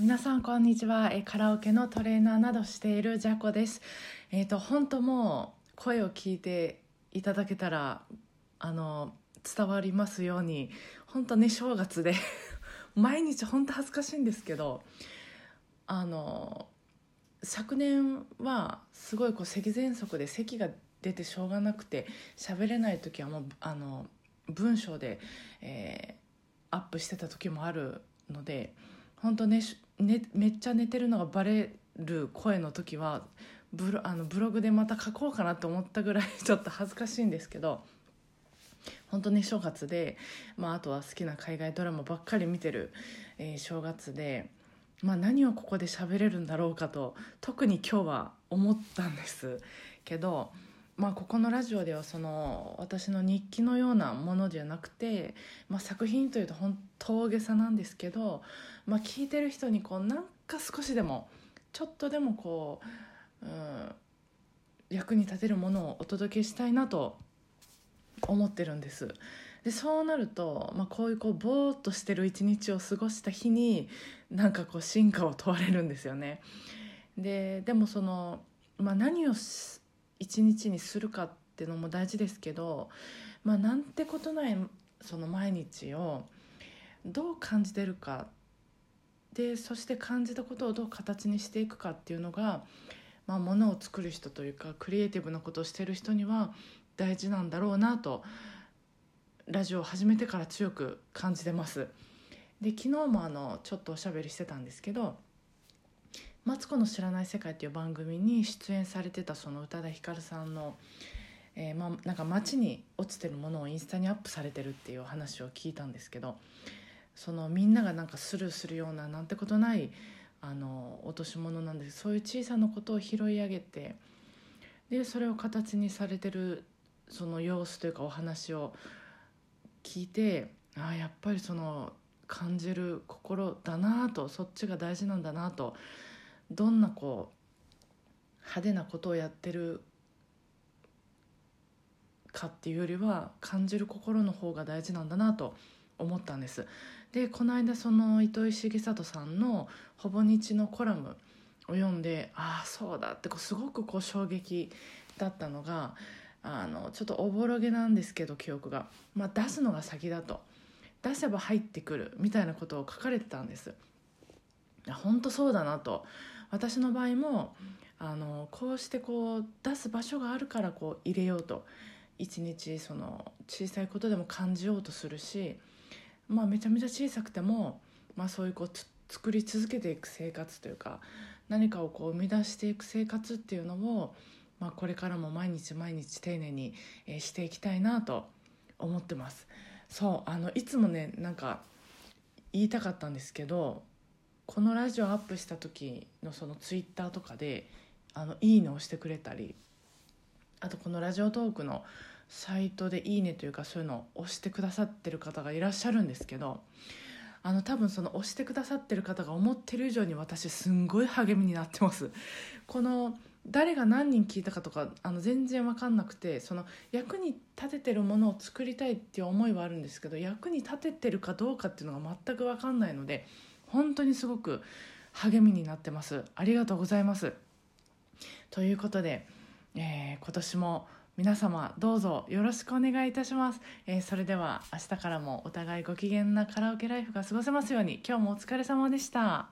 皆さんこんにちは。えカラオケのトレーナーなどしているジャコです。えっ、と本当もう声を聞いていただけたらあの伝わりますように本当ね正月で 毎日本当恥ずかしいんですけどあの昨年はすごいこう咳喘息で咳が出てしょうがなくて喋れない時はもうあの文章で、えー、アップしてた時もあるので本当ねねめっちゃ寝てるのがバレる声の時はブロあのブログでまた書こうかなと思ったぐらいちょっと恥ずかしいんですけど本当ね正月で、まあ、あとは好きな海外ドラマばっかり見てる、えー、正月で、まあ、何をここで喋れるんだろうかと特に今日は思ったんですけど。まあ、ここのラジオではその私の日記のようなものじゃなくて、まあ、作品というと本当大げさなんですけど、まあ、聞いてる人にこうなんか少しでもちょっとでもこう、うん、役に立てるものをお届けしたいなと思ってるんです。でそうなると、まあ、こういうこうぼーっとしてる一日を過ごした日になんかこう進化を問われるんですよね。ででもその、まあ、何を一日にするかっていうのも大事ですけど、まあ、なんてことないその毎日をどう感じてるかでそして感じたことをどう形にしていくかっていうのが、まあ、ものを作る人というかクリエイティブなことをしてる人には大事なんだろうなとラジオを始めてから強く感じてます。で昨日もあのちょっとおしゃべりしてたんですけど「マツコの知らない世界」っていう番組に出演されてたその宇多田ヒカルさんの、えー、まあ、なんか街に落ちてるものをインスタにアップされてるっていう話を聞いたんですけどそのみんながなんかスルーするようななんてことないあの落とし物なんです。そういう小さなことを拾い上げてでそれを形にされてるその様子というかお話を聞いてああやっぱりその感じる心だなとそっちが大事なんだなとどんなこう派手なことをやってるかっていうよりは感じる心の方が大事なんだなと思ったんです。でこの間その糸井重里さんの「ほぼ日」のコラムを読んでああそうだってこうすごくこう衝撃だったのがあのちょっとおぼろげなんですけど記憶が、まあ、出すのが先だと。出せば入ってくるみたいなことを書かれてたんです。本当そうだなと。私の場合もあのこうしてこう出す場所があるからこう入れようと一日その小さいことでも感じようとするし、まあ、めちゃめちゃ小さくても、まあ、そういうこう作り続けていく生活というか何かをこう生み出していく生活っていうのを、まあ、これからも毎日毎日丁寧に、えしていきたいなと思ってます。そうあのいつもねなんか言いたかったんですけどこのラジオアップした時のそのツイッターとかで「あのいいね」をしてくれたりあとこのラジオトークのサイトで「いいね」というかそういうのを押してくださってる方がいらっしゃるんですけどあの多分その押してくださってる方が思ってる以上に私すんごい励みになってます。この誰が何人聞いたかとかあの全然分かんなくてその役に立ててるものを作りたいっていう思いはあるんですけど役に立ててるかどうかっていうのが全く分かんないので本当にすごく励みになってます。ありがとうございます。ということで、えー、今年も皆様どうぞよろしくお願いいたします、えー、それでは明日からもお互いご機嫌なカラオケライフが過ごせますように今日もお疲れ様でした。